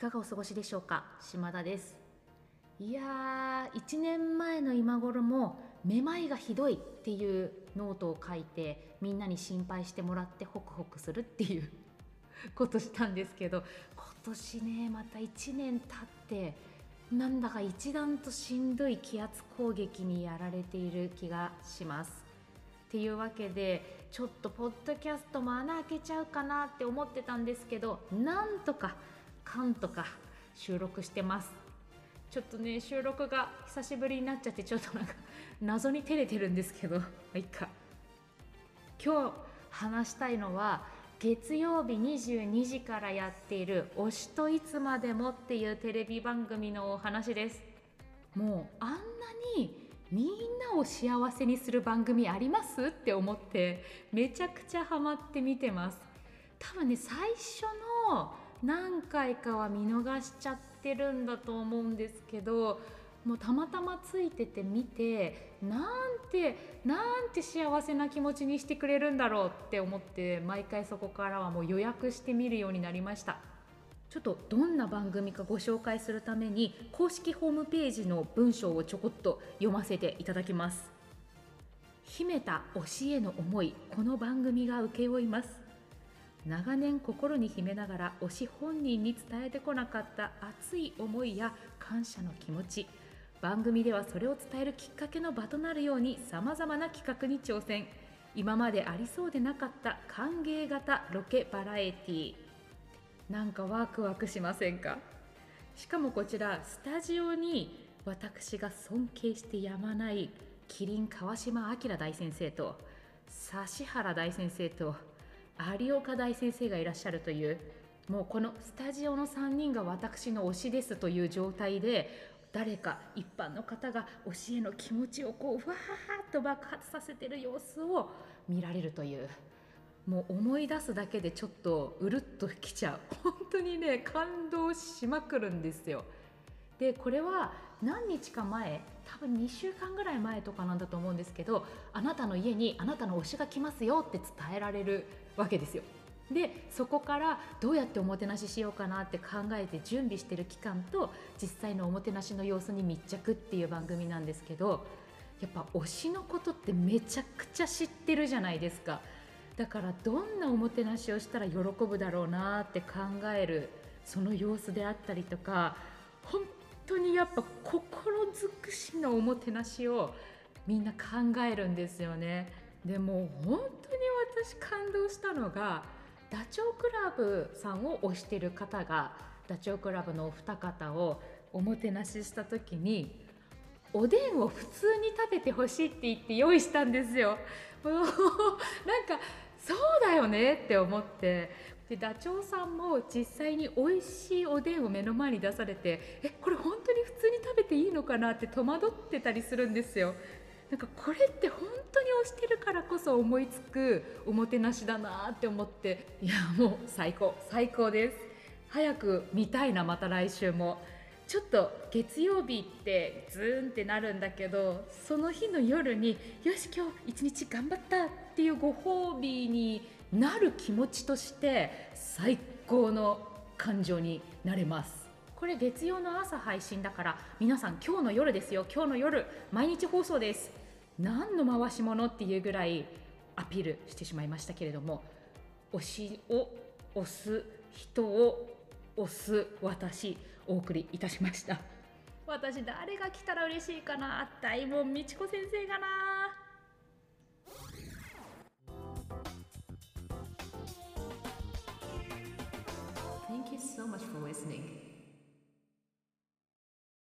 かがお過ごしでしょうか？島田ですいやー1年前の今頃もめまいがひどいっていうノートを書いてみんなに心配してもらってホクホクするっていう ことしたんですけど今年ねまた1年経ってなんだか一段としんどい気圧攻撃にやられている気がします。っていうわけでちょっとポッドキャストも穴開けちゃうかなって思ってたんですけどなんとかかんとか収録してます。ちょっとね収録が久しぶりになっちゃってちょっとなんか 謎に照れてるんですけど。まあいっか。今日話したいのは月曜日22時からやっている「推しといつまでも」っていうテレビ番組のお話です。もうあんなにみんなを幸せにする番組あります？って思ってめちゃくちゃハマって見てます。多分ね最初の何回かは見逃しちゃってるんだと思うんですけどもうたまたまついてて見てなんてなんて幸せな気持ちにしてくれるんだろうって思って毎回そこからはもう予約して見るようになりました。ちょっとどんな番組かご紹介するために公式ホームページの文章をちょこっと読ませていただきます。秘めた推しへの思いこの番組が請け負います。長年心に秘めながら推し本人に伝えてこなかった熱い思いや感謝の気持ち。番組ではそれを伝えるきっかけの場となるようにさまざまな企画に挑戦。今までありそうでなかった歓迎型ロケバラエティなんかワクワクしませんか？しかもこちらスタジオに私が尊敬してやまないキリン川島明大先生と指原大先生と有岡大先生がいらっしゃるというもうこのスタジオの3人が私の推しですという状態で誰か一般の方が推しへの気持ちをこうふわーっと爆発させてる様子を見られるというもう思い出すだけでちょっとうるっときちゃう。本当にね感動しまくるんですよ。でこれは何日か前多分2週間ぐらい前とかなんだと思うんですけどあなたの家にあなたの推しが来ますよって伝えられるわけですよ。でそこからどうやっておもてなししようかなって考えて準備してる期間と実際のおもてなしの様子に密着っていう番組なんですけどやっぱ推しのことってめちゃくちゃ知ってるじゃないですか。だからどんなおもてなしをしたら喜ぶだろうなって考えるその様子であったりとか本当にやっぱ心尽くしのおもてなしをみんな考えるんですよね。でも本当に私感動したのがダチョウ倶楽部さんを推してる方がダチョウ倶楽部のお二方をおもてなしした時におでんを普通に食べてほしいって言って用意したんですよ。なんかそうだよねって思ってでダチョウさんも実際に美味しいおでんを目の前に出されてえこれ本当に普通に食べていいのかなって戸惑ってたりするんですよ。なんかこれって本当に推してるからこそ思いつくおもてなしだなって思っていやもう最高最高です早く見たいなまた来週もちょっと月曜日ってズーンってなるんだけどその日の夜によし今日一日頑張ったっていうご褒美になる気持ちとして最高の感情になれます。これ月曜の朝配信だから皆さん今日の夜ですよ。今日の夜毎日放送です。何の回し物っていうぐらいアピールしてしまいましたけれども推しを推す人を推す私お送りいたしました。私誰が来たら嬉しいかな？大門みちこ先生かな？